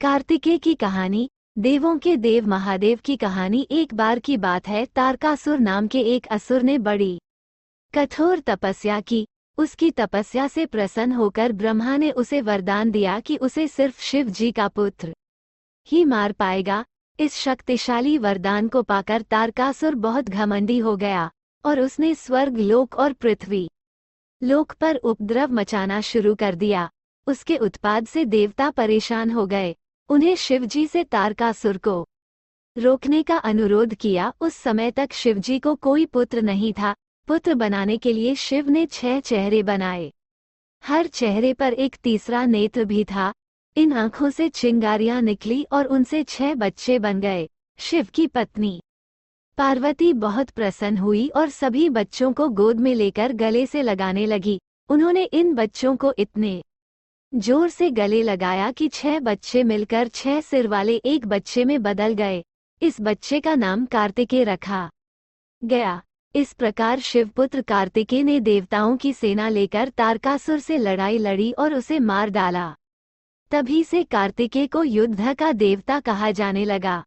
कार्तिकेय की कहानी, देवों के देव महादेव की कहानी एक बार की बात है, तारकासुर नाम के एक असुर ने बड़ी कठोर तपस्या की। उसकी तपस्या से प्रसन्न होकर ब्रह्मा ने उसे वरदान दिया कि उसे सिर्फ़ शिव जी का पुत्र ही मार पाएगा। इस शक्तिशाली वरदान को पाकर तारकासुर बहुत घमंडी हो गया और उसने स्वर्ग, लोक और पृथ्वी लोक पर उपद्रव मचाना शुरू कर दिया। उसके उत्पाद से देवता परेशान हो गए। उन्हें शिवजी से तारकासुर को रोकने का अनुरोध किया। उस समय तक शिवजी को कोई पुत्र नहीं था। पुत्र बनाने के लिए शिव ने छह चेहरे बनाए। हर चेहरे पर एक तीसरा नेत्र भी था। इन आँखों से चिंगारियाँ निकली और उनसे छह बच्चे बन गए। शिव की पत्नी पार्वती बहुत प्रसन्न हुई और सभी बच्चों को गोद में लेकर गले से लगाने लगी। उन्होंने इन बच्चों को इतने ज़ोर से गले लगाया कि छह बच्चे मिलकर छह सिर वाले एक बच्चे में बदल गए। इस बच्चे का नाम कार्तिकेय रखा गया। इस प्रकार शिवपुत्र कार्तिकेय ने देवताओं की सेना लेकर तारकासुर से लड़ाई लड़ी और उसे मार डाला। तभी से कार्तिकेय को युद्ध का देवता कहा जाने लगा।